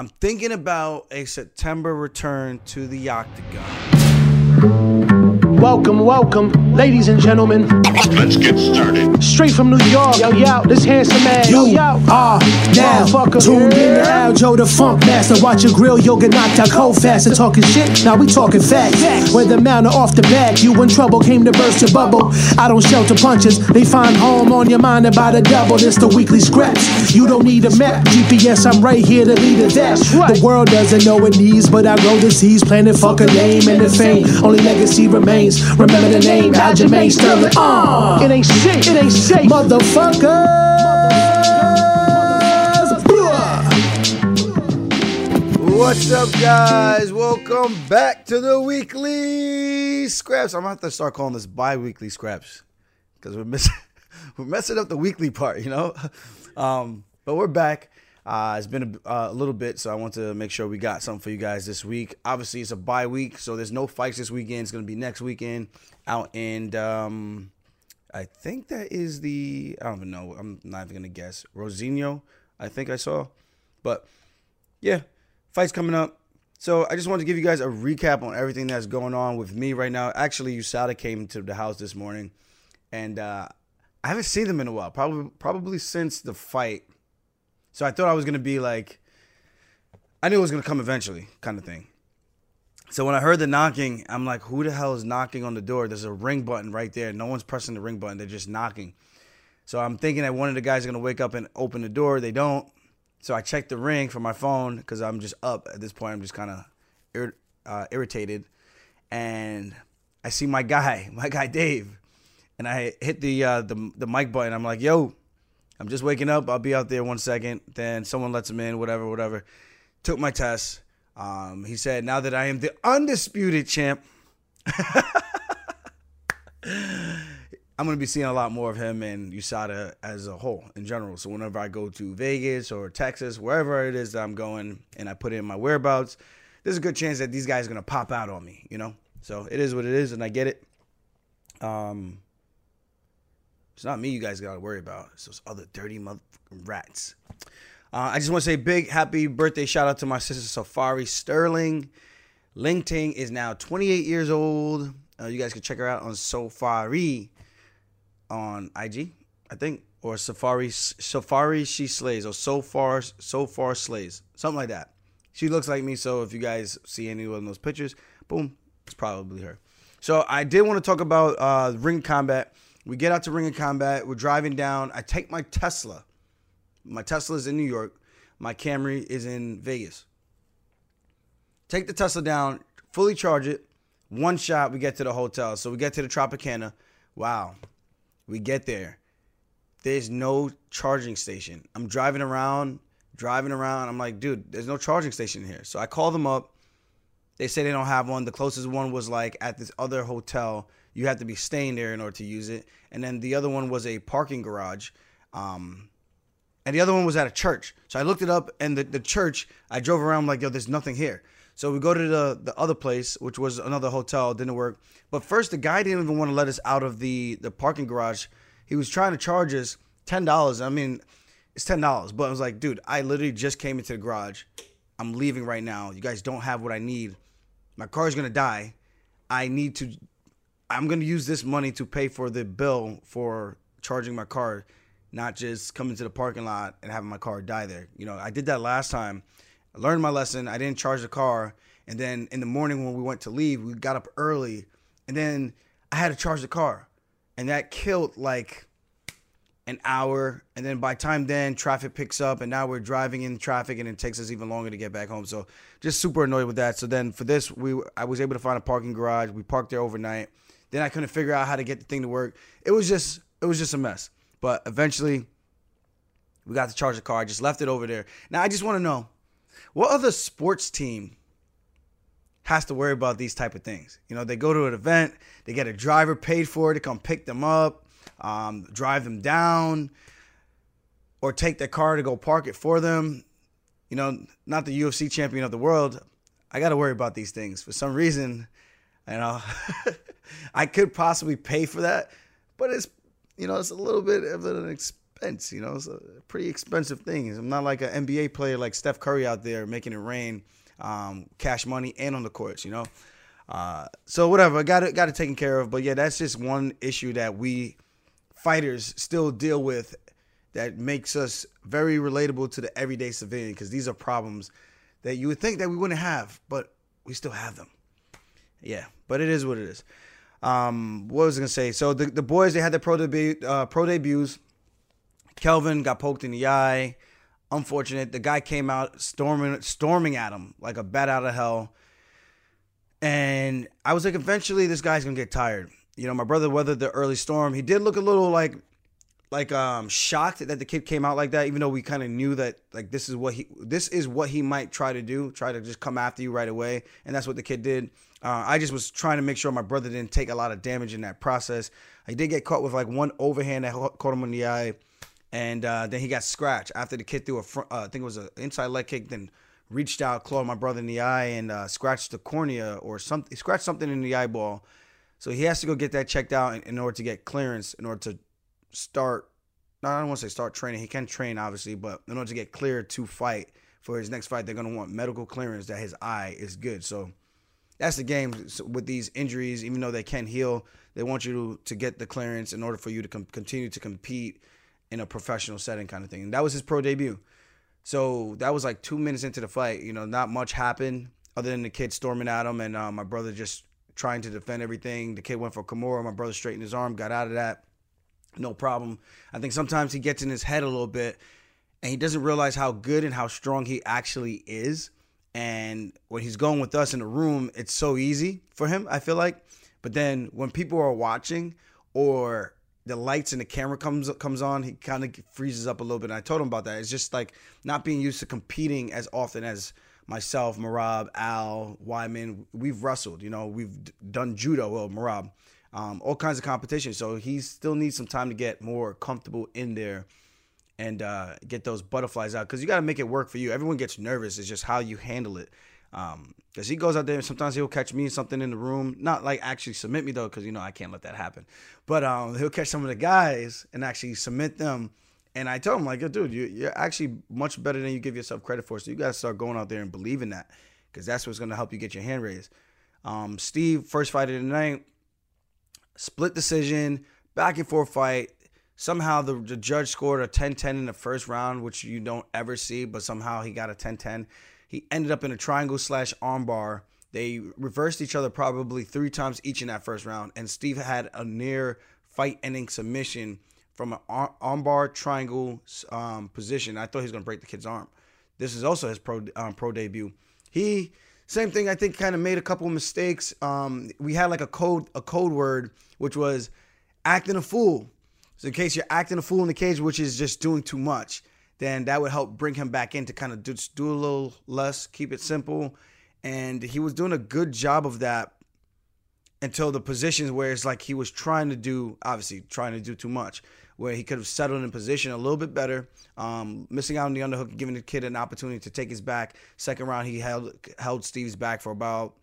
I'm thinking about a September return to the octagon. Welcome, welcome, ladies and gentlemen. Let's get started. Straight from New York, yo, yo, this handsome man, yo, You yo. are now Motherfucker, tuned in to yeah. Aljo the Funk Master. Watch your grill, you'll get knocked out cold fast. And talking shit, now we talking facts. Whether mount or off the back, you in trouble, came to burst your bubble. I don't shelter punches, they find home on your mind about a double. This the weekly scraps. You don't need a map, GPS, I'm right here to lead it that. right. The world doesn't know it needs, but I grow disease, planet fuck a name and the fame. Only legacy remains. Remember the name, Aljamain Sterling. Uh, It ain't shit, it ain't safe. motherfuckers. Blah. What's up, guys? Welcome back to the weekly scraps. I'm gonna have to start calling this bi-weekly scraps because we're missing we're messing up the weekly part, you know. Um, but we're back. Uh, it's been a, uh, a little bit, so I want to make sure we got something for you guys this week. Obviously, it's a bye week, so there's no fights this weekend. It's gonna be next weekend out in. Um, I think that is the. I don't even know. I'm not even gonna guess. Rosinho, I think I saw, but yeah, fights coming up. So I just wanted to give you guys a recap on everything that's going on with me right now. Actually, USADA came to the house this morning, and uh, I haven't seen them in a while. Probably probably since the fight. So I thought I was gonna be like, I knew it was gonna come eventually, kind of thing. So when I heard the knocking, I'm like, who the hell is knocking on the door? There's a ring button right there. No one's pressing the ring button. They're just knocking. So I'm thinking that one of the guys is gonna wake up and open the door. They don't. So I checked the ring from my phone because I'm just up at this point. I'm just kind of ir- uh, irritated, and I see my guy, my guy Dave, and I hit the uh, the the mic button. I'm like, "Yo, I'm just waking up. I'll be out there one second. Then someone lets him in. Whatever, whatever. Took my test. Um, he said, "Now that I am the undisputed champ." I'm gonna be seeing a lot more of him and USADA as a whole in general. So whenever I go to Vegas or Texas, wherever it is that I'm going, and I put in my whereabouts, there's a good chance that these guys are gonna pop out on me. You know, so it is what it is, and I get it. Um, it's not me you guys gotta worry about. It's those other dirty mother rats. Uh, I just want to say big happy birthday shout out to my sister Safari Sterling. Ling Ting is now 28 years old. Uh, you guys can check her out on Safari on IG, I think, or Safari Safari She Slays or So Far So Far Slays, something like that. She looks like me, so if you guys see any of those pictures, boom, it's probably her. So I did want to talk about uh, ring combat. We get out to ring of combat. We're driving down. I take my Tesla. My Tesla is in New York. My Camry is in Vegas. Take the Tesla down, fully charge it. One shot, we get to the hotel. So we get to the Tropicana. Wow. We get there. There's no charging station. I'm driving around, driving around. I'm like, dude, there's no charging station here. So I call them up. They say they don't have one. The closest one was like at this other hotel. You had to be staying there in order to use it. And then the other one was a parking garage. Um, and the other one was at a church. So I looked it up, and the, the church, I drove around like, yo, there's nothing here. So we go to the the other place, which was another hotel, didn't work. But first, the guy didn't even want to let us out of the the parking garage. He was trying to charge us ten dollars. I mean, it's ten dollars, but I was like, dude, I literally just came into the garage. I'm leaving right now. You guys don't have what I need. My car's gonna die. I need to. I'm gonna use this money to pay for the bill for charging my car, not just coming to the parking lot and having my car die there. You know, I did that last time. I learned my lesson. I didn't charge the car, and then in the morning when we went to leave, we got up early, and then I had to charge the car, and that killed like an hour. And then by time then traffic picks up. And now we're driving in traffic and it takes us even longer to get back home. So just super annoyed with that. So then for this we i was able to find a parking garage. We parked there overnight then i couldn't figure out how to get the thing to work it was just it was just a mess but eventually we got to charge the car I just left it over there now i just want to know what other sports team has to worry about these type of things you know they go to an event they get a driver paid for to come pick them up um, drive them down, or take their car to go park it for them. You know, not the UFC champion of the world. I got to worry about these things for some reason. You know, I could possibly pay for that, but it's you know it's a little bit of an expense. You know, it's a pretty expensive thing. I'm not like an NBA player like Steph Curry out there making it rain, um, cash money and on the courts. You know, uh, so whatever, got it, got it taken care of. But yeah, that's just one issue that we fighters still deal with that makes us very relatable to the everyday civilian because these are problems that you would think that we wouldn't have, but we still have them. Yeah, but it is what it is. Um, what was I gonna say? So the, the boys they had their pro debut, uh, pro debuts. Kelvin got poked in the eye. Unfortunate. The guy came out storming storming at him like a bat out of hell. And I was like, eventually this guy's gonna get tired. You know, my brother weathered the early storm. He did look a little like like um shocked that the kid came out like that, even though we kind of knew that like this is what he this is what he might try to do, try to just come after you right away, and that's what the kid did. Uh, I just was trying to make sure my brother didn't take a lot of damage in that process. He did get caught with like one overhand that caught him in the eye, and uh, then he got scratched after the kid threw a front, uh, I think it was an inside leg kick, then reached out, clawed my brother in the eye, and uh, scratched the cornea or something, scratched something in the eyeball. So he has to go get that checked out in, in order to get clearance, in order to start. I don't want to say start training. He can train obviously, but in order to get cleared to fight for his next fight, they're gonna want medical clearance that his eye is good. So that's the game with these injuries. Even though they can heal, they want you to, to get the clearance in order for you to com- continue to compete in a professional setting, kind of thing. And that was his pro debut. So that was like two minutes into the fight. You know, not much happened other than the kid storming at him and uh, my brother just trying to defend everything. The kid went for Kimura. My brother straightened his arm, got out of that. No problem. I think sometimes he gets in his head a little bit and he doesn't realize how good and how strong he actually is. And when he's going with us in the room, it's so easy for him, I feel like. But then when people are watching or the lights and the camera comes comes on, he kind of freezes up a little bit. And I told him about that. It's just like not being used to competing as often as myself, Merab, Al, Wyman. We've wrestled, you know, we've done judo. Well, Merab, um, all kinds of competition. So he still needs some time to get more comfortable in there and uh, get those butterflies out because you got to make it work for you. Everyone gets nervous. It's just how you handle it. Because um, he goes out there and sometimes he'll catch me something in the room, not like actually submit me though, because you know I can't let that happen. But um, he'll catch some of the guys and actually submit them. And I told him like, dude, you, are actually much better than you give yourself credit for. So you got to start going out there and believing that, because that's what's going to help you get your hand raised. Um, Steve, first fight of the night, split decision, back and forth fight somehow the, the judge scored a 10-10 in the first round, which you don't ever see, but somehow he got a 10-10. He ended up in a triangle slash armbar. They reversed each other probably three times each in that first round, and Steve had a near fight-ending submission from an armbar triangle um, position. I thought he was gonna break the kid's arm. This is also his pro um, pro debut. He same thing. I think kind of made a couple mistakes. Um, we had like a code a code word which was acting a fool so in case you're acting a fool in the cage, which is just doing too much, then that would help bring him back in to kind of do, do a little less, keep it simple. And he was doing a good job of that until the positions where it's like he was trying to do, obviously trying to do too much, where he could have settled in position a little bit better, um, missing out on the underhook, giving the kid an opportunity to take his back. Second round, he held held Steve's back for about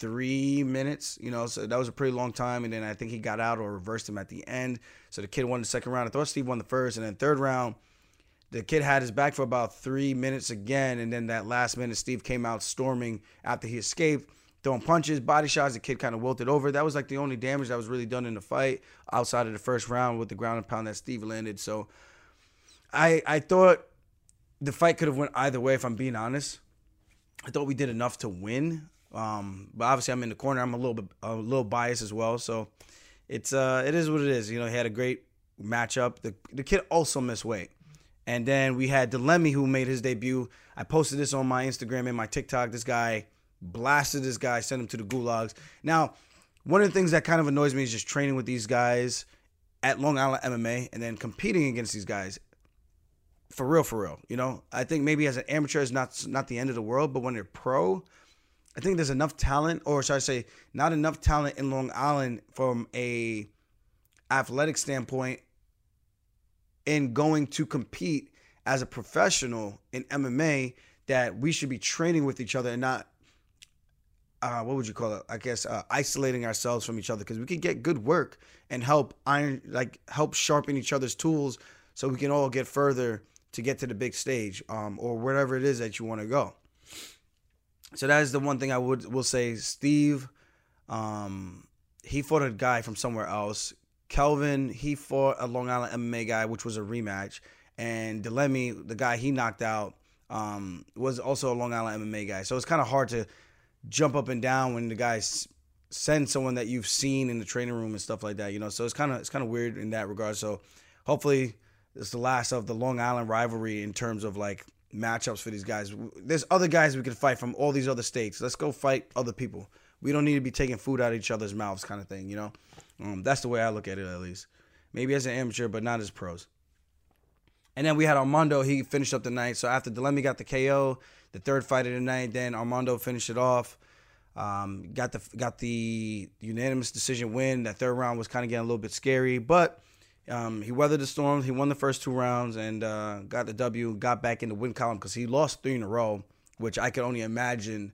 three minutes, you know, so that was a pretty long time. And then I think he got out or reversed him at the end. So the kid won the second round. I thought Steve won the first. And then third round, the kid had his back for about three minutes again. And then that last minute, Steve came out storming after he escaped, throwing punches, body shots. The kid kind of wilted over. That was like the only damage that was really done in the fight outside of the first round with the ground and pound that Steve landed. So I I thought the fight could have went either way, if I'm being honest. I thought we did enough to win. Um, but obviously, I'm in the corner. I'm a little bit a little biased as well. So it's uh it is what it is. You know, he had a great matchup. The the kid also missed weight. And then we had Delemy who made his debut. I posted this on my Instagram and my TikTok. This guy blasted this guy, sent him to the gulags. Now, one of the things that kind of annoys me is just training with these guys at Long Island MMA and then competing against these guys. For real, for real. You know, I think maybe as an amateur is not not the end of the world, but when they're pro, I think there's enough talent, or should I say, not enough talent in Long Island from a athletic standpoint in going to compete as a professional in MMA that we should be training with each other and not uh, what would you call it? I guess uh, isolating ourselves from each other because we could get good work and help iron like help sharpen each other's tools so we can all get further to get to the big stage um, or wherever it is that you want to go. So that is the one thing I would will say. Steve, um, he fought a guy from somewhere else. Kelvin, he fought a Long Island MMA guy, which was a rematch. And Delemy, the guy he knocked out, um, was also a Long Island MMA guy. So it's kind of hard to jump up and down when the guys send someone that you've seen in the training room and stuff like that. You know, so it's kind of it's kind of weird in that regard. So hopefully it's the last of the Long Island rivalry in terms of like matchups for these guys. There's other guys we could fight from all these other states. Let's go fight other people. We don't need to be taking food out of each other's mouths, kind of thing. You know, um, that's the way I look at it at least. Maybe as an amateur, but not as pros. And then we had Armando. He finished up the night. So after Delemy got the KO, the third fight of the night, then Armando finished it off. Um, got the got the unanimous decision win. That third round was kind of getting a little bit scary, but um, he weathered the storm. He won the first two rounds and uh, got the W. Got back in the win column because he lost three in a row, which I could only imagine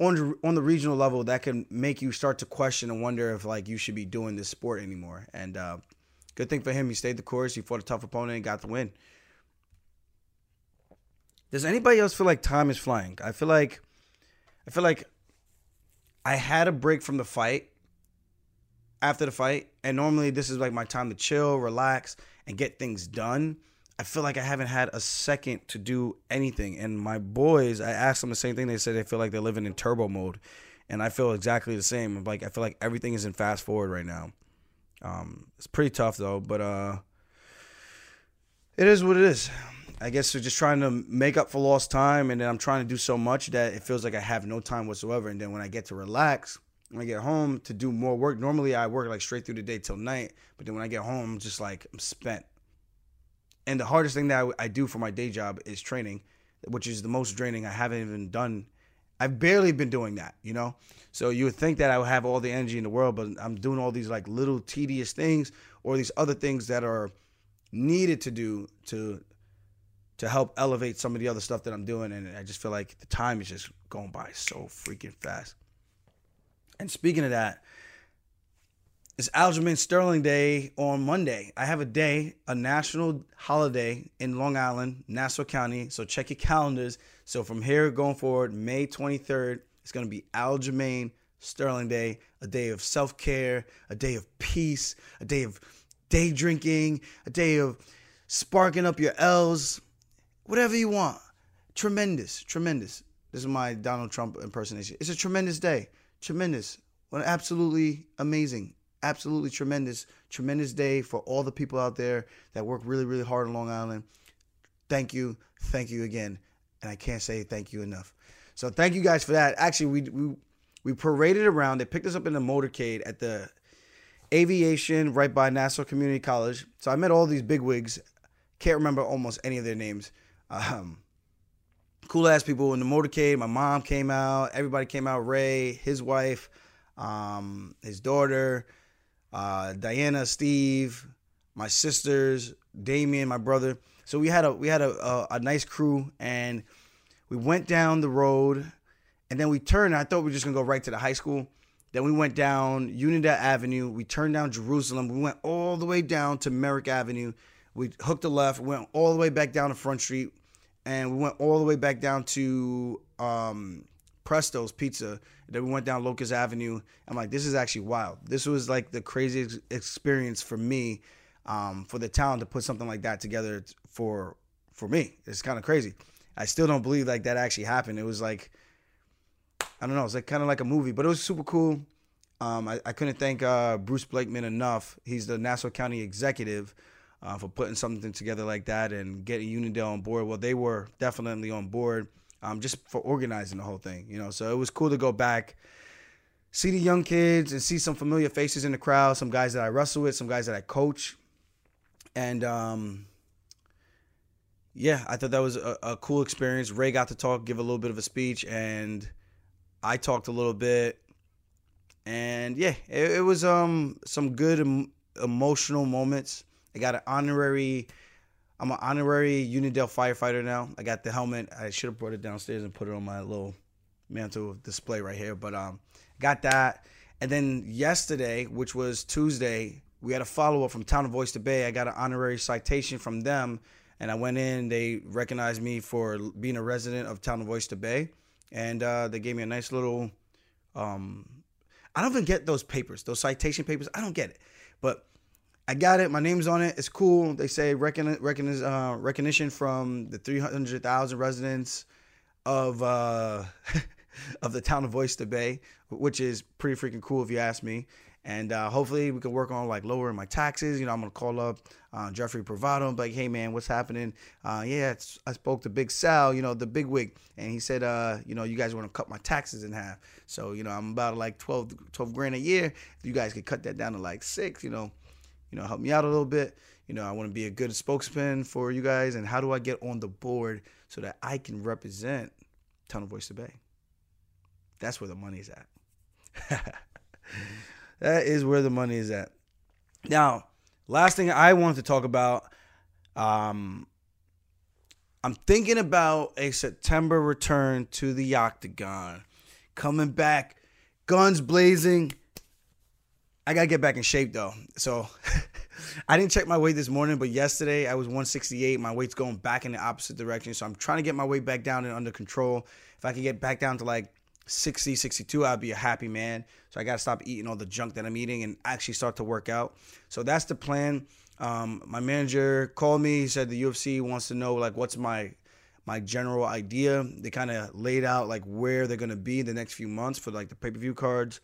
on the, on the regional level that can make you start to question and wonder if like you should be doing this sport anymore. And uh, good thing for him, he stayed the course. He fought a tough opponent and got the win. Does anybody else feel like time is flying? I feel like I feel like I had a break from the fight after the fight, and normally this is like my time to chill, relax, and get things done. I feel like I haven't had a second to do anything. And my boys, I asked them the same thing. They said they feel like they're living in turbo mode, and I feel exactly the same. Like I feel like everything is in fast forward right now. Um, it's pretty tough though, but uh, it is what it is. I guess we're just trying to make up for lost time, and then I'm trying to do so much that it feels like I have no time whatsoever. And then when I get to relax, when I get home to do more work, normally I work like straight through the day till night, but then when I get home, I'm just like I'm spent. And the hardest thing that I do for my day job is training, which is the most draining. I haven't even done. I've barely been doing that, you know. So you would think that I would have all the energy in the world, but I'm doing all these like little tedious things or these other things that are needed to do to to help elevate some of the other stuff that I'm doing. And I just feel like the time is just going by so freaking fast. And speaking of that, it's Aljamain Sterling Day on Monday. I have a day, a national holiday in Long Island, Nassau County. So check your calendars. So from here going forward, May 23rd, it's going to be Aljamain Sterling Day, a day of self care, a day of peace, a day of day drinking, a day of sparking up your L's, whatever you want. Tremendous, tremendous. This is my Donald Trump impersonation. It's a tremendous day. Tremendous. Well, absolutely amazing. Absolutely tremendous. Tremendous day for all the people out there that work really, really hard on Long Island. Thank you. Thank you again. And I can't say thank you enough. So thank you guys for that. Actually, we we we paraded around. They picked us up in the motorcade at the aviation right by Nassau Community College. So I met all these bigwigs. Can't remember almost any of their names. Um, cool ass people in the motorcade. My mom came out. Everybody came out. Ray, his wife, um, his daughter, uh, Diana, Steve, my sisters, Damien, my brother. So we had a we had a, a, a nice crew, and we went down the road, and then we turned. I thought we were just gonna go right to the high school. Then we went down Unionville Avenue. We turned down Jerusalem. We went all the way down to Merrick Avenue. We hooked a left, went all the way back down to Front Street, and we went all the way back down to um, Presto's Pizza. Then we went down Locust Avenue. I'm like, this is actually wild. This was like the craziest experience for me, um, for the town to put something like that together for for me. It's kind of crazy. I still don't believe like that actually happened. It was like, I don't know, it's like kind of like a movie, but it was super cool. Um, I, I couldn't thank uh, Bruce Blakeman enough. He's the Nassau County executive uh, for putting something together like that and getting Uniondale on board. Well, they were definitely on board um, just for organizing the whole thing, you know. So it was cool to go back, see the young kids, and see some familiar faces in the crowd. Some guys that I wrestle with, some guys that I coach, and um, yeah, I thought that was a, a cool experience. Ray got to talk, give a little bit of a speech, and I talked a little bit. And yeah, it, it was um some good em- emotional moments. I got an honorary. I'm an honorary Uniondale firefighter now. I got the helmet. I should have brought it downstairs and put it on my little mantle display right here. But um, got that. And then yesterday, which was Tuesday, we had a follow up from Town of Oyster Bay. I got an honorary citation from them, and I went in. They recognized me for being a resident of Town of Oyster Bay, and uh, they gave me a nice little. Um, I don't even get those papers, those citation papers. I don't get it, but I got it. My name's on it. It's cool. They say recogni- recogni- uh, recognition from the 300,000 residents of uh, of the town of Oyster Bay, which is pretty freaking cool if you ask me. And uh, hopefully we can work on like lowering my taxes. You know, I'm gonna call up uh, Jeffrey Provado and be like, hey man, what's happening? Uh, yeah, I spoke to Big Sal, you know, the big wig, and he said, uh, you know, you guys want to cut my taxes in half. So you know, I'm about like 12, 12 grand a year. You guys could cut that down to like six, you know, you know, help me out a little bit. You know, I want to be a good spokesman for you guys. And how do I get on the board so that I can represent Town of Oyster Bay? That's where the money's at. that is where the money is at. Now, last thing I wanted to talk about, um, I'm thinking about a September return to the Octagon, coming back, guns blazing. I gotta get back in shape though, so I didn't check my weight this morning, but yesterday I was 168. My weight's going back in the opposite direction, so I'm trying to get my weight back down and under control. If I can get back down to like 60, 62, I'd be a happy man. So I got to stop eating all the junk that I'm eating and actually start to work out. So that's the plan. Um, my manager called me. He said the UFC wants to know like what's my my general idea. They kind of laid out like where they're gonna be the next few months for like the pay per view cards.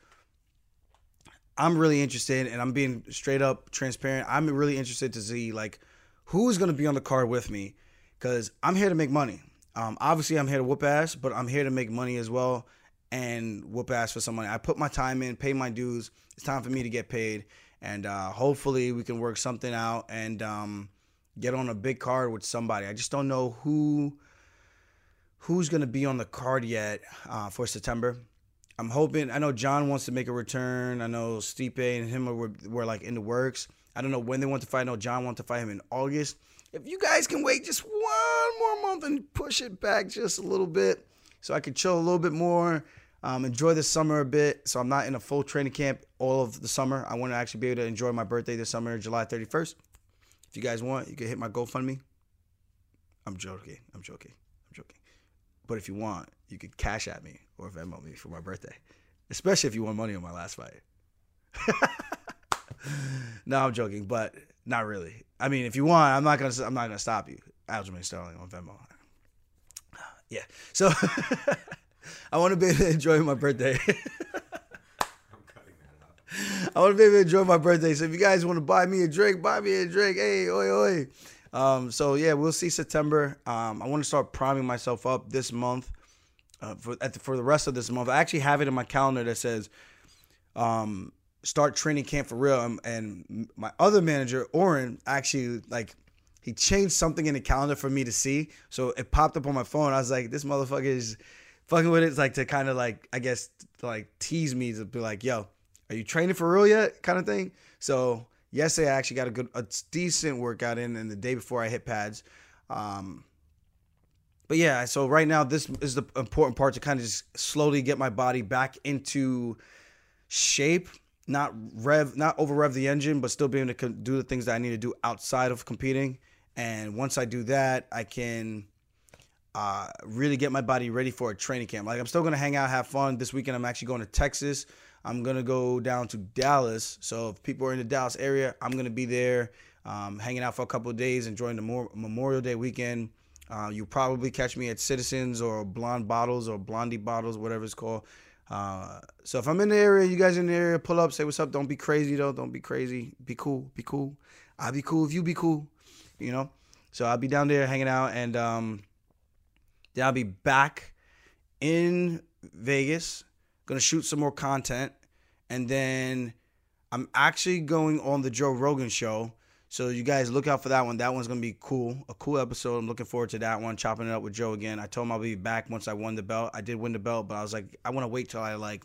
I'm really interested, and I'm being straight up transparent. I'm really interested to see like who's gonna be on the card with me, because I'm here to make money. Um, obviously, I'm here to whoop ass, but I'm here to make money as well and whoop ass for some money. I put my time in, pay my dues. It's time for me to get paid, and uh, hopefully we can work something out and um, get on a big card with somebody. I just don't know who who's gonna be on the card yet uh, for September. I'm hoping. I know John wants to make a return. I know Stipe and him were, were like in the works. I don't know when they want to fight. I know John wants to fight him in August. If you guys can wait just one more month and push it back just a little bit, so I can chill a little bit more, um, enjoy the summer a bit. So I'm not in a full training camp all of the summer. I want to actually be able to enjoy my birthday this summer, July 31st. If you guys want, you can hit my GoFundMe. I'm joking. I'm joking. I'm joking. But if you want, you could cash at me or Venmo me for my birthday, especially if you want money on my last fight. no, I'm joking, but not really. I mean, if you want, I'm not gonna. I'm not gonna stop you. Aljamain Sterling on Venmo. Yeah. So I want to be able to enjoy my birthday. I want to be able to enjoy my birthday. So if you guys want to buy me a drink, buy me a drink. Hey, oi, oi. Um, so yeah, we'll see September. Um, I want to start priming myself up this month uh, for the, for the rest of this month. I actually have it in my calendar that says um, start training camp for real. Um, and my other manager, Oren, actually like he changed something in the calendar for me to see. So it popped up on my phone. I was like, this motherfucker is fucking with it. It's like to kind of like I guess like tease me to be like, yo, are you training for real yet? Kind of thing. So yesterday I actually got a good, a decent workout in, and the day before I hit pads. Um, but yeah, so right now this is the important part to kind of just slowly get my body back into shape, not rev, not over rev the engine, but still being able to do the things that I need to do outside of competing. And once I do that, I can uh, really get my body ready for a training camp. Like I'm still gonna hang out, have fun. This weekend I'm actually going to Texas. I'm gonna go down to Dallas. So if people are in the Dallas area, I'm gonna be there, um, hanging out for a couple of days, enjoying the Memorial Day weekend. Uh, you'll probably catch me at Citizens or Blonde Bottles or Blondie Bottles, whatever it's called. Uh, so if I'm in the area, you guys in the area, pull up, say what's up. Don't be crazy though. Don't be crazy. Be cool. Be cool. I'll be cool if you be cool. You know. So I'll be down there hanging out, and um, then I'll be back in Vegas. Gonna shoot some more content, and then I'm actually going on the Joe Rogan show. So you guys look out for that one. That one's gonna be cool, a cool episode. I'm looking forward to that one. Chopping it up with Joe again. I told him I'll be back once I won the belt. I did win the belt, but I was like, I want to wait till I like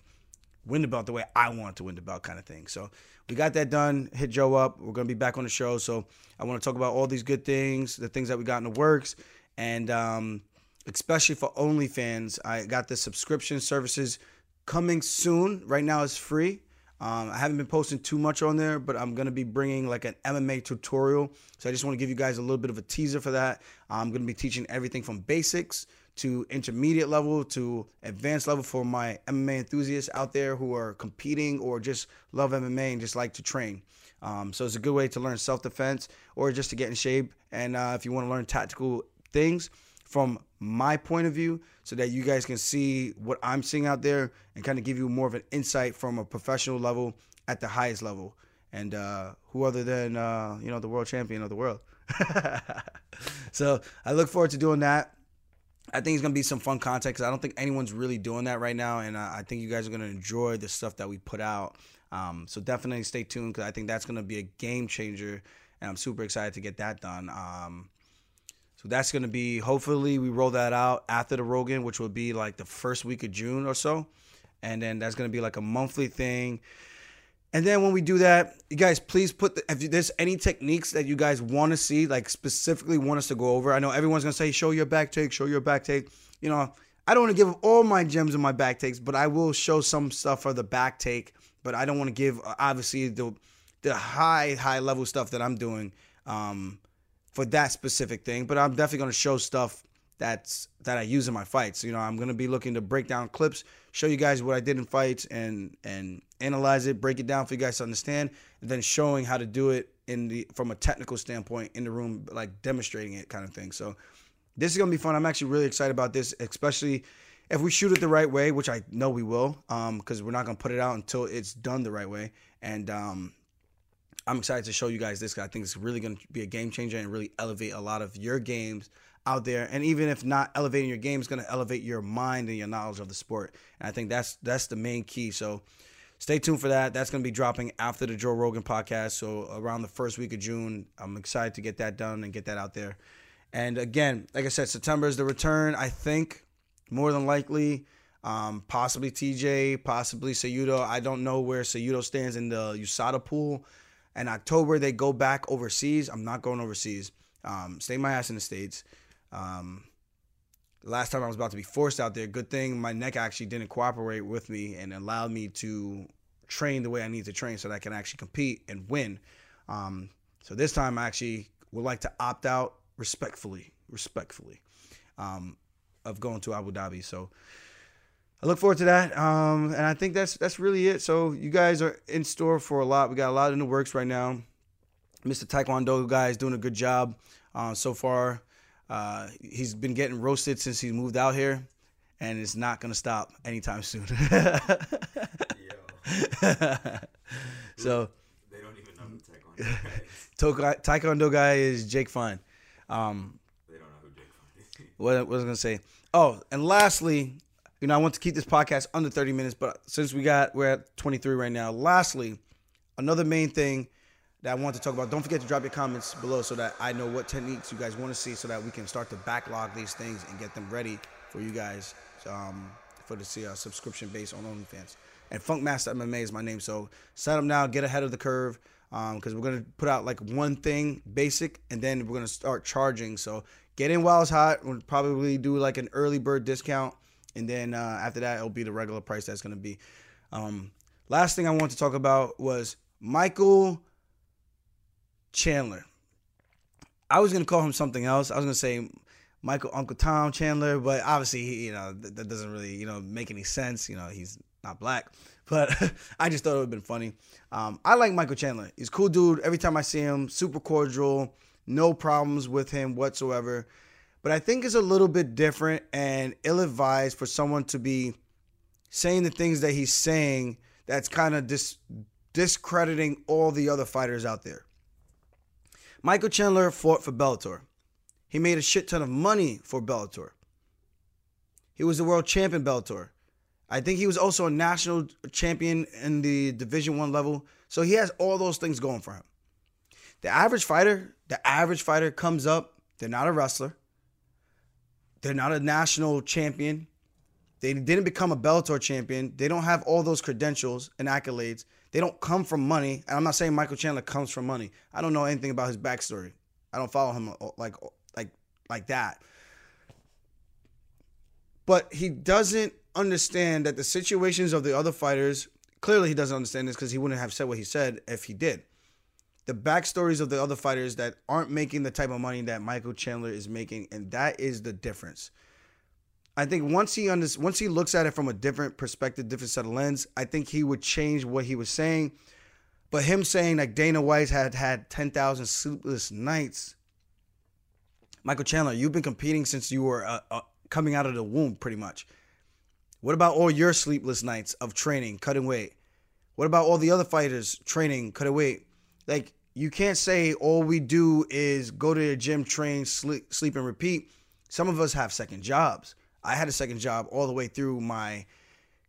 win the belt the way I want to win the belt, kind of thing. So we got that done. Hit Joe up. We're gonna be back on the show. So I want to talk about all these good things, the things that we got in the works, and um, especially for OnlyFans. I got the subscription services coming soon. Right now it's free. Um, I haven't been posting too much on there, but I'm gonna be bringing like an MMA tutorial. So I just want to give you guys a little bit of a teaser for that. I'm gonna be teaching everything from basics to intermediate level to advanced level for my MMA enthusiasts out there who are competing or just love MMA and just like to train. Um, so it's a good way to learn self defense or just to get in shape. And uh, if you want to learn tactical things from my point of view, so that you guys can see what I'm seeing out there and kind of give you more of an insight from a professional level at the highest level. And uh, who other than uh, you know the world champion of the world? so I look forward to doing that. I think it's gonna be some fun content because I don't think anyone's really doing that right now, and I I think you guys are gonna enjoy the stuff that we put out. Um, so definitely stay tuned because I think that's gonna be a game changer, and I'm super excited to get that done. Um, so that's gonna be hopefully we roll that out after the Rogan, which will be like the first week of June or so, and then that's gonna be like a monthly thing. And then when we do that, you guys please put the, if there's any techniques that you guys want to see, like specifically want us to go over. I know everyone's gonna say show your back take, show your back take. You know, I don't want to give all my gems in my back takes, but I will show some stuff for the back take. But I don't want to give obviously the the high high level stuff that I'm doing um, for that specific thing. But I'm definitely gonna show stuff that's that I use in my fights. You know, I'm gonna be looking to break down clips, show you guys what I did in fights, and and analyze it, break it down for you guys to understand, and then showing how to do it in the from a technical standpoint in the room, like demonstrating it, kind of thing. So this is gonna be fun. I'm actually really excited about this, especially if we shoot it the right way, which I know we will, because we're not gonna put it out until it's done the right way. And um, I'm excited to show you guys this. I think it's really going to be a game changer and really elevate a lot of your games out there. And even if not elevating your game, it's going to elevate your mind and your knowledge of the sport. And I think that's that's the main key. So stay tuned for that. That's going to be dropping after the Joe Rogan podcast. So around the first week of June, I'm excited to get that done and get that out there. And again, like I said, September is the return. I think more than likely, um, possibly TJ, possibly Cejudo. I don't know where Cejudo stands in the USADA pool. In October, they go back overseas. I'm not going overseas. Um, stay my ass in the states. Um, last time I was about to be forced out there. Good thing my neck actually didn't cooperate with me and allowed me to train the way I need to train so that I can actually compete and win. Um, so this time I actually would like to opt out respectfully, respectfully, um, of going to Abu Dhabi. So I look forward to that. Um, and I think that's that's really it. So you guys are in store for a lot. We got a lot in the works right now. Mr. Taekwondo guy is doing a good job uh, so far. Uh, he's been getting roasted since he moved out here, and it's not gonna stop anytime soon. so They don't even know who Taekwondo guy is. Taekwondo guy is Jake Fine. Um, They don't know who Jake Fine is. what, what was I gonna say? Oh, and lastly, you know, I want to keep this podcast under 30 minutes, but since we got we're at 23 right now. Lastly, another main thing that I want to talk about. Don't forget to drop your comments below so that I know what techniques you guys want to see, so that we can start to backlog these things and get them ready for you guys um, for the subscription base on OnlyFans. And Funkmaster MMA is my name, so sign up now, get ahead of the curve, because we're gonna put out like one thing basic, and then we're gonna start charging. So get in while it's hot. We'll probably do like an early bird discount, and then uh, after that, it'll be the regular price that's gonna be. Um, last thing I want to talk about was Michael Chandler. I was gonna call him something else. I was gonna say Michael Uncle Tom Chandler, but obviously, he, you know, that, that doesn't really, you know, make any sense. You know, he's not black. But I just thought it would have been funny. Um, I like Michael Chandler. He's cool dude. Every time I see him, super cordial, no problems with him whatsoever. But I think it's a little bit different and ill-advised for someone to be saying the things that he's saying. That's kind of dis- discrediting all the other fighters out there. Michael Chandler fought for Bellator. He made a shit ton of money for Bellator. He was the world champion Bellator. I think he was also a national champion in the Division One level. So he has all those things going for him. The average fighter, the average fighter comes up. They're not a wrestler. They're not a national champion. They didn't become a Bellator champion. They don't have all those credentials and accolades. They don't come from money. And I'm not saying Michael Chandler comes from money. I don't know anything about his backstory. I don't follow him uh, like like like that. But he doesn't understand that the situations of the other fighters clearly he doesn't understand this because he wouldn't have said what he said if he did. The backstories of the other fighters that aren't making the type of money that Michael Chandler is making, and that is the difference. I think once he under, once he looks at it from a different perspective, different set of lens, I think he would change what he was saying. But him saying like Dana White had had ten thousand sleepless nights. Michael Chandler, you've been competing since you were uh, uh, coming out of the womb, pretty much. What about all your sleepless nights of training, cutting weight? What about all the other fighters training, cutting weight? Like you can't say all we do is go to the gym, train, sleep, sleep and repeat. Some of us have second jobs. I had a second job all the way through my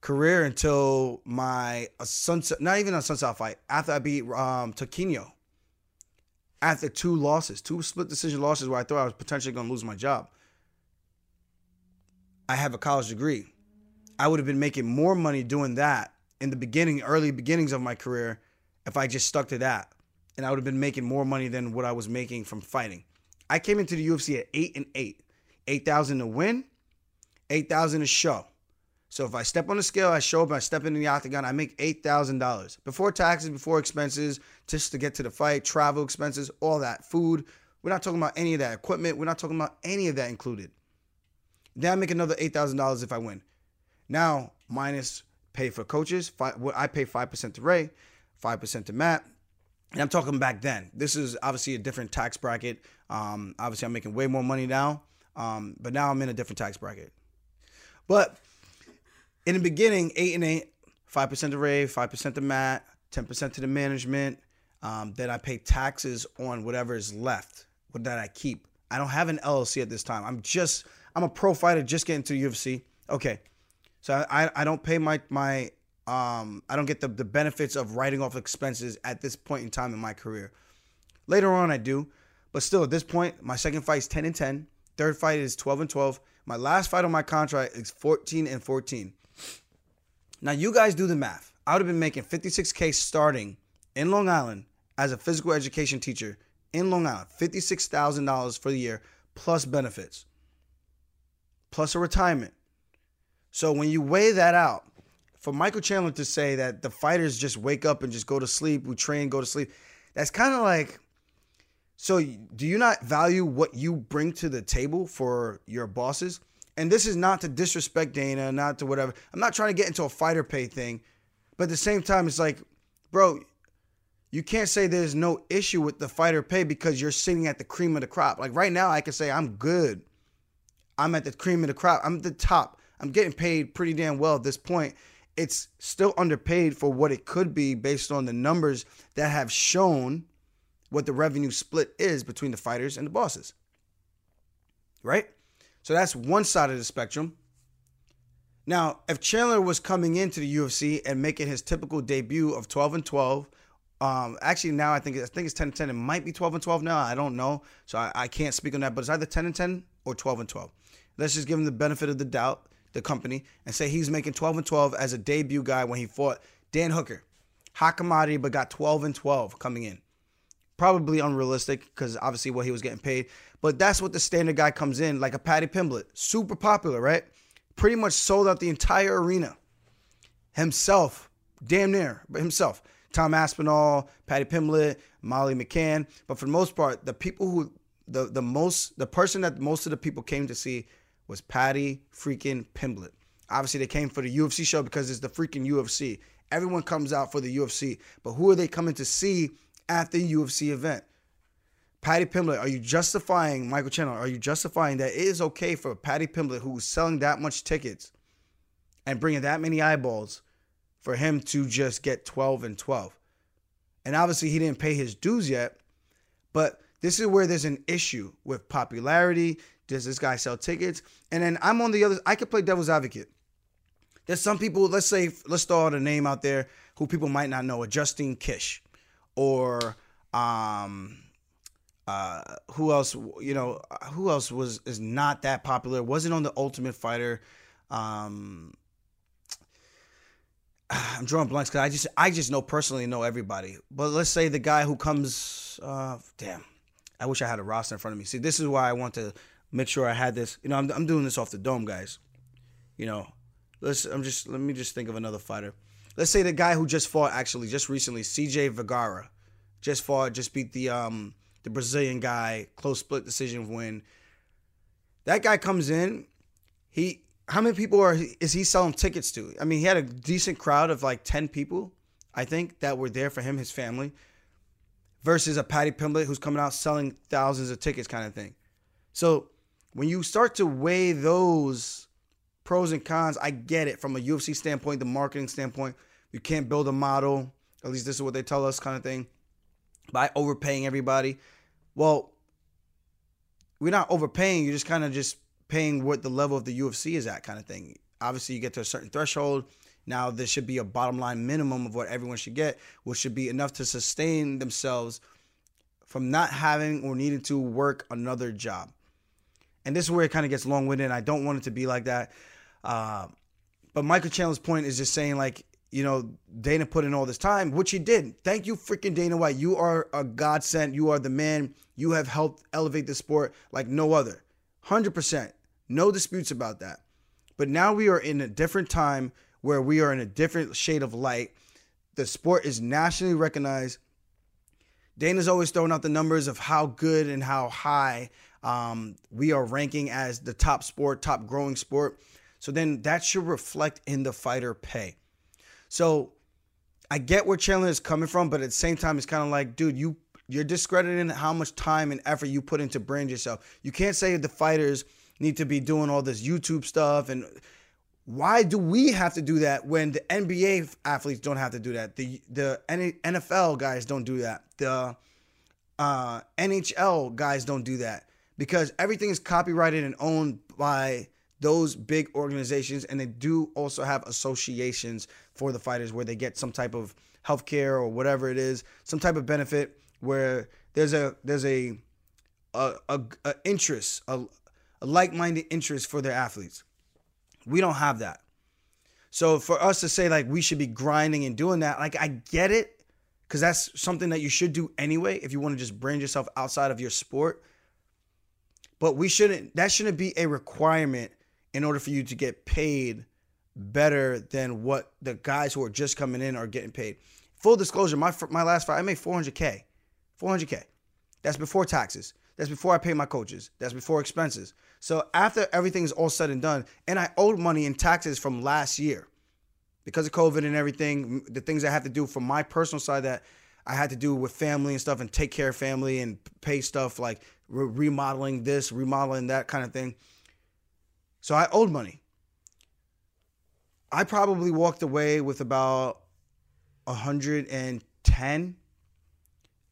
career until my sunset, not even a sunset fight. After I beat um, after two losses, two split decision losses, where I thought I was potentially going to lose my job. I have a college degree. I would have been making more money doing that in the beginning, early beginnings of my career, if I just stuck to that, and I would have been making more money than what I was making from fighting. I came into the UFC at eight and eight, eight thousand to win, eight thousand to show. So if I step on the scale, I show up, I step into the octagon, I make eight thousand dollars before taxes, before expenses, just to get to the fight, travel expenses, all that, food. We're not talking about any of that equipment. We're not talking about any of that included. Then I make another eight thousand dollars if I win. Now minus pay for coaches. Five, I pay five percent to Ray, five percent to Matt. And I'm talking back then. This is obviously a different tax bracket. Um, obviously, I'm making way more money now, um, but now I'm in a different tax bracket. But in the beginning, eight and eight, five percent to Ray, five percent to Matt, ten percent to the management. Um, then I pay taxes on whatever is left, that I keep. I don't have an LLC at this time. I'm just I'm a pro fighter, just getting to the UFC. Okay, so I I don't pay my my um I don't get the the benefits of writing off expenses at this point in time in my career. Later on, I do, but still at this point, my second fight is ten and 10. Third fight is twelve and twelve. My last fight on my contract is fourteen and fourteen. Now you guys do the math. I would have been making 56k starting in Long Island as a physical education teacher in Long Island, $56,000 for the year plus benefits, plus a retirement. So when you weigh that out, for Michael Chandler to say that the fighters just wake up and just go to sleep, we train, go to sleep, that's kind of like so do you not value what you bring to the table for your bosses? And this is not to disrespect Dana, not to whatever. I'm not trying to get into a fighter pay thing, but at the same time, it's like, bro, you can't say there's no issue with the fighter pay because you're sitting at the cream of the crop. Like right now, I can say I'm good. I'm at the cream of the crop. I'm at the top. I'm getting paid pretty damn well at this point. It's still underpaid for what it could be based on the numbers that have shown what the revenue split is between the fighters and the bosses. Right? So that's one side of the spectrum. Now, if Chandler was coming into the UFC and making his typical debut of 12 and 12, um, actually now I think I think it's 10 and 10. It might be 12 and 12 now. I don't know, so I, I can't speak on that. But it's either 10 and 10 or 12 and 12. Let's just give him the benefit of the doubt, the company, and say he's making 12 and 12 as a debut guy when he fought Dan Hooker, hot commodity, but got 12 and 12 coming in probably unrealistic because obviously what he was getting paid. But that's what the standard guy comes in, like a Paddy Pimblett, super popular, right? Pretty much sold out the entire arena himself, damn near, but himself. Tom Aspinall, Paddy Pimblett, Molly McCann. But for the most part, the people who the the most the person that most of the people came to see was Paddy freaking Pimblett. Obviously, they came for the UFC show because it's the freaking UFC. Everyone comes out for the UFC, but who are they coming to see at the UFC event. Paddy Pimblett, are you justifying Michael Chandler? Are you justifying that it is okay for Paddy Pimblett, who's selling that much tickets and bringing that many eyeballs, for him to just get 12 and 12? And obviously, he didn't pay his dues yet, but this is where there's an issue with popularity. Does this guy sell tickets? And then I'm on the other. I could play devil's advocate. There's some people. Let's say, let's throw out a name out there who people might not know. A Justine Kish or um uh who else you know who else was is not that popular wasn't on the ultimate fighter um I'm drawing blanks because I just I just know personally know everybody. But let's say the guy who comes, uh, damn, I wish I had a roster in front of me. See, this is why I want to make sure I had this. You know, I'm I'm doing this off the dome, guys. You know, let's I'm just let me just think of another fighter let's say the guy who just fought actually just recently, CJ Vergara, just fought, just beat the um the Brazilian guy, close split decision win. That guy comes in, he how many people are is he selling tickets to? I mean, he had a decent crowd of like 10 people, I think, that were there for him, his family, versus a Paddy Pimblett who's coming out selling thousands of tickets kind of thing. So when you start to weigh those pros and cons, I get it from a UFC standpoint, the marketing standpoint. You can't build a model. At least this is what they tell us, kind of thing. By overpaying everybody. Well, we're not overpaying. You're just kind of just paying what the level of the UFC is at, kind of thing. Obviously, you get to a certain threshold. Now there should be a bottom line minimum of what everyone should get, which should be enough to sustain themselves from not having or needing to work another job. And this is where it kind of gets long winded. I don't want it to be like that. Uh, but Michael Chandler's point is just saying, like, you know, Dana put in all this time, which he did. Thank you, freaking Dana White. You are a godsend. You are the man. You have helped elevate the sport like no other. 100%. No disputes about that. But now we are in a different time where we are in a different shade of light. The sport is nationally recognized. Dana's always throwing out the numbers of how good and how high um, we are ranking as the top sport, top growing sport. So then that should reflect in the fighter pay. So I get where Chandler is coming from, but at the same time, it's kind of like, dude, you you're discrediting how much time and effort you put into brand yourself. You can't say the fighters need to be doing all this YouTube stuff and why do we have to do that when the NBA athletes don't have to do that? The the NFL guys don't do that. The uh, NHL guys don't do that because everything is copyrighted and owned by those big organizations, and they do also have associations for the fighters where they get some type of health care or whatever it is, some type of benefit where there's a there's a a, a, a interest, a, a like-minded interest for their athletes. We don't have that. So for us to say like we should be grinding and doing that, like I get it, because that's something that you should do anyway if you want to just brand yourself outside of your sport. But we shouldn't. That shouldn't be a requirement in order for you to get paid better than what the guys who are just coming in are getting paid. Full disclosure, my my last fight, I made 400k, 400k. That's before taxes. That's before I pay my coaches. That's before expenses. So after everything's all said and done, and I owed money in taxes from last year because of COVID and everything, the things I have to do from my personal side that I had to do with family and stuff and take care of family and pay stuff like re- remodeling this, remodeling that kind of thing. So I owed money. I probably walked away with about 110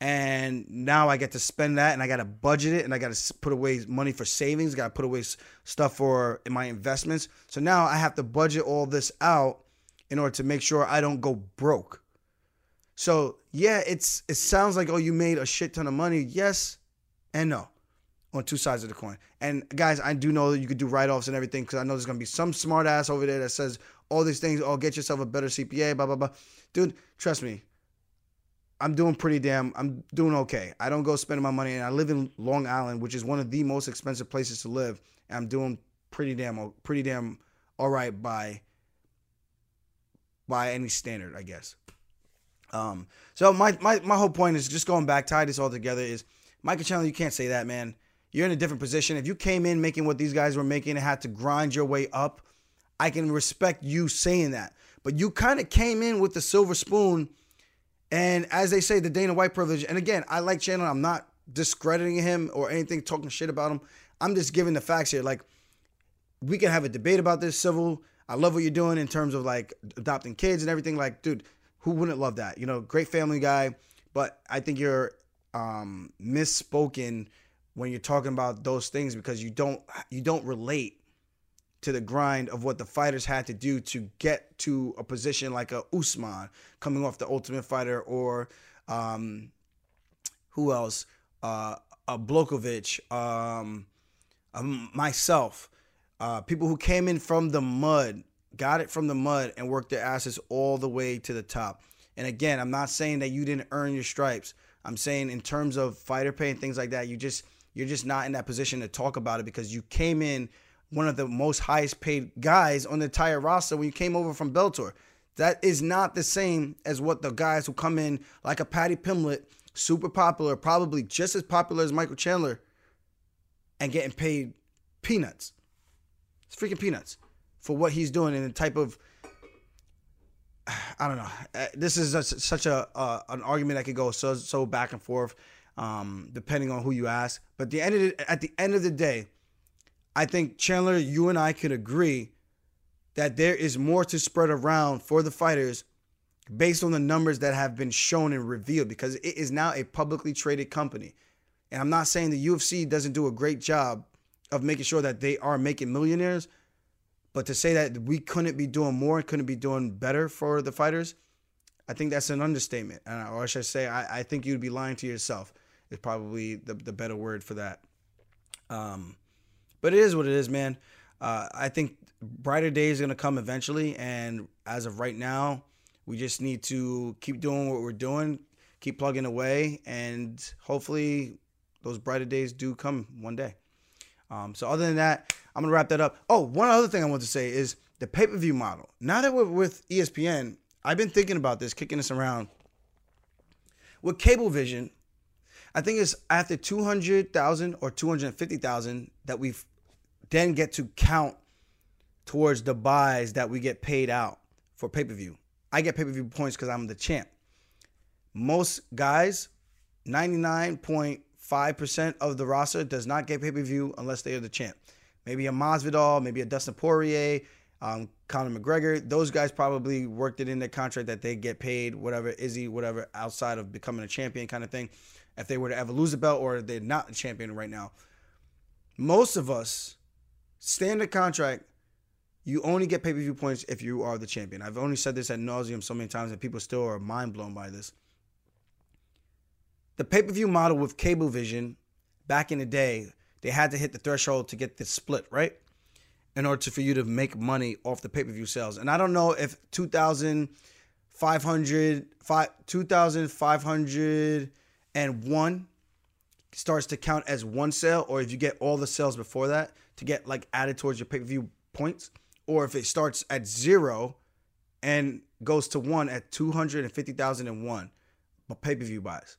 and now I get to spend that and I got to budget it and I got to put away money for savings, got to put away stuff for my investments. So now I have to budget all this out in order to make sure I don't go broke. So, yeah, it's it sounds like oh you made a shit ton of money. Yes and no on two sides of the coin. And guys, I do know that you could do write-offs and everything because I know there's gonna be some smart ass over there that says all these things. Oh, get yourself a better CPA, blah blah blah. Dude, trust me, I'm doing pretty damn. I'm doing okay. I don't go spending my money, and I live in Long Island, which is one of the most expensive places to live. And I'm doing pretty damn, pretty damn all right by by any standard, I guess. Um. So my my my whole point is just going back, tie this all together. Is Michael Chandler? You can't say that, man. You're in a different position. If you came in making what these guys were making and had to grind your way up, I can respect you saying that. But you kind of came in with the silver spoon and as they say, the Dana White privilege. And again, I like Chandler. I'm not discrediting him or anything, talking shit about him. I'm just giving the facts here. Like, we can have a debate about this, civil. I love what you're doing in terms of like adopting kids and everything. Like, dude, who wouldn't love that? You know, great family guy. But I think you're um, misspoken when you're talking about those things because you don't you don't relate to the grind of what the fighters had to do to get to a position like a Usman coming off the Ultimate Fighter or um, who else? Uh, a um, um, myself, uh, people who came in from the mud, got it from the mud, and worked their asses all the way to the top. And again, I'm not saying that you didn't earn your stripes. I'm saying in terms of fighter pay and things like that, you just you're just not in that position to talk about it because you came in one of the most highest paid guys on the entire roster when you came over from Bellator. That is not the same as what the guys who come in like a Paddy Pimblett, super popular, probably just as popular as Michael Chandler, and getting paid peanuts. It's freaking peanuts for what he's doing and the type of I don't know. Uh, This is a, such a uh, an argument that could go so so back and forth, um, depending on who you ask. But the end of the, at the end of the day, I think Chandler, you and I could agree that there is more to spread around for the fighters based on the numbers that have been shown and revealed because it is now a publicly traded company. And I'm not saying the UFC doesn't do a great job of making sure that they are making millionaires, but to say that we couldn't be doing more, couldn't be doing better for the fighters, I think that's an understatement. And- Or should I say, I, I think you'd be lying to yourself, is probably the, the better word for that. Um, but it is what it is, man. Uh, I think brighter days are gonna come eventually, and as of right now, we just need to keep doing what we're doing, keep plugging away, and hopefully those brighter days do come one day. Um, so other than that, I'm gonna wrap that up. Oh, one other thing I want to say is the pay-per-view model. Now that we're with ESPN, I've been thinking about this, kicking this around. With Cablevision, I think it's after 200,000 or 250,000 that we then get to count towards the buys that we get paid out for pay-per-view. I get pay-per-view points because I'm the champ. Most guys, 99.5% of the roster does not get pay-per-view unless they are the champ. Maybe a Masvidal, maybe a Dustin Poirier, um, Conor McGregor. Those guys probably worked it in their contract that they get paid whatever, Izzy, whatever, outside of becoming a champion kind of thing. If they were to ever lose a belt or they're not a champion right now. Most of us, standard contract, you only get pay per view points if you are the champion. I've only said this at nauseum so many times, and people still are mind blown by this. The pay per view model with Cablevision, back in the day, they had to hit the threshold to get the split, right? In order for you to make money off the pay per view sales. And I don't know if 2,500, 2,501 starts to count as one sale, or if you get all the sales before that to get like added towards your pay per view points, or if it starts at zero and goes to one at 250,001 pay per view buys.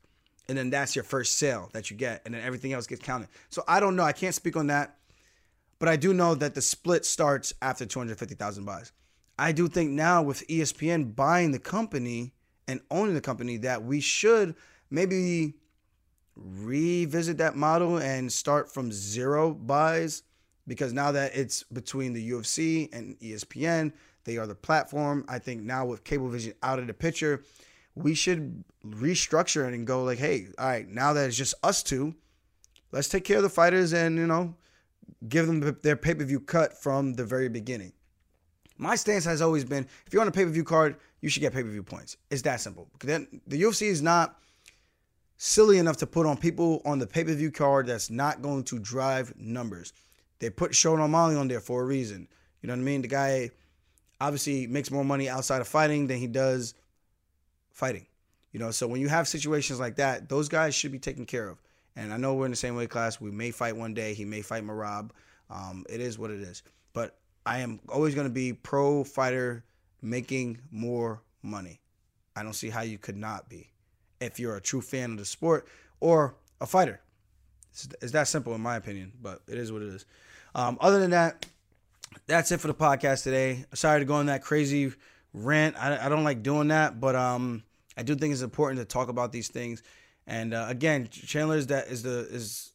And then that's your first sale that you get, and then everything else gets counted. So I don't know. I can't speak on that, but I do know that the split starts after 250,000 buys. I do think now with ESPN buying the company and owning the company that we should maybe revisit that model and start from zero buys because now that it's between the UFC and ESPN, they are the platform. I think now with Cablevision out of the picture, we should restructure it and go like, hey, all right, now that it's just us two, let's take care of the fighters and you know give them their pay per view cut from the very beginning. My stance has always been if you're on a pay per view card, you should get pay per view points. It's that simple. Then the UFC is not silly enough to put on people on the pay per view card that's not going to drive numbers. They put Sean O'Malley on there for a reason. You know what I mean? The guy obviously makes more money outside of fighting than he does fighting. You know, so when you have situations like that, those guys should be taken care of. And I know we're in the same weight class. We may fight one day. He may fight Merab. Um, it is what it is. But I am always going to be pro fighter making more money. I don't see how you could not be if you're a true fan of the sport or a fighter. It's, it's that simple, in my opinion, but it is what it is. Um, other than that, that's it for the podcast today. Sorry to go on that crazy rant. I, I don't like doing that, but um, I do think it's important to talk about these things. And uh, again, Chandler is that is the is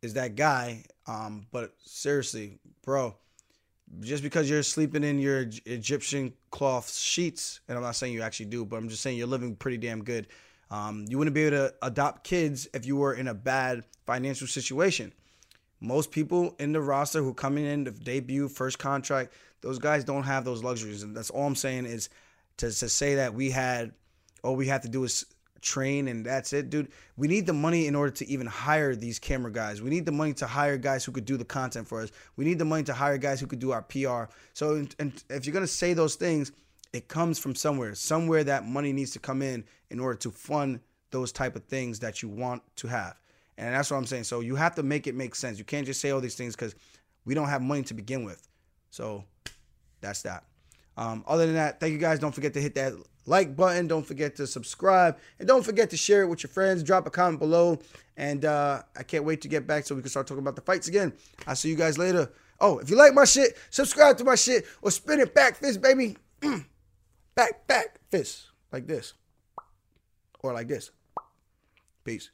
is that guy. Um, but seriously, bro, just because you're sleeping in your Egyptian cloth sheets, and I'm not saying you actually do, but I'm just saying you're living pretty damn good. Um, you wouldn't be able to adopt kids if you were in a bad financial situation. Most people in the roster who coming in the debut, first contract, those guys don't have those luxuries. And that's all I'm saying is to, to say that we had, all we have to do is train and that's it, dude. We need the money in order to even hire these camera guys. We need the money to hire guys who could do the content for us. We need the money to hire guys who could do our PR. So, and, if you're gonna say those things, it comes from somewhere. Somewhere that money needs to come in in order to fund those type of things that you want to have. And that's what I'm saying. So you have to make it make sense. You can't just say all these things because we don't have money to begin with. So that's that. Um, other than that, thank you guys. Don't forget to hit that like button. Don't forget to subscribe. And don't forget to share it with your friends. Drop a comment below. And uh, I can't wait to get back so we can start talking about the fights again. I'll see you guys later. Oh, if you like my shit, subscribe to my shit or spin it back fist, baby. back, back, fist. Like this. Or like this. Peace.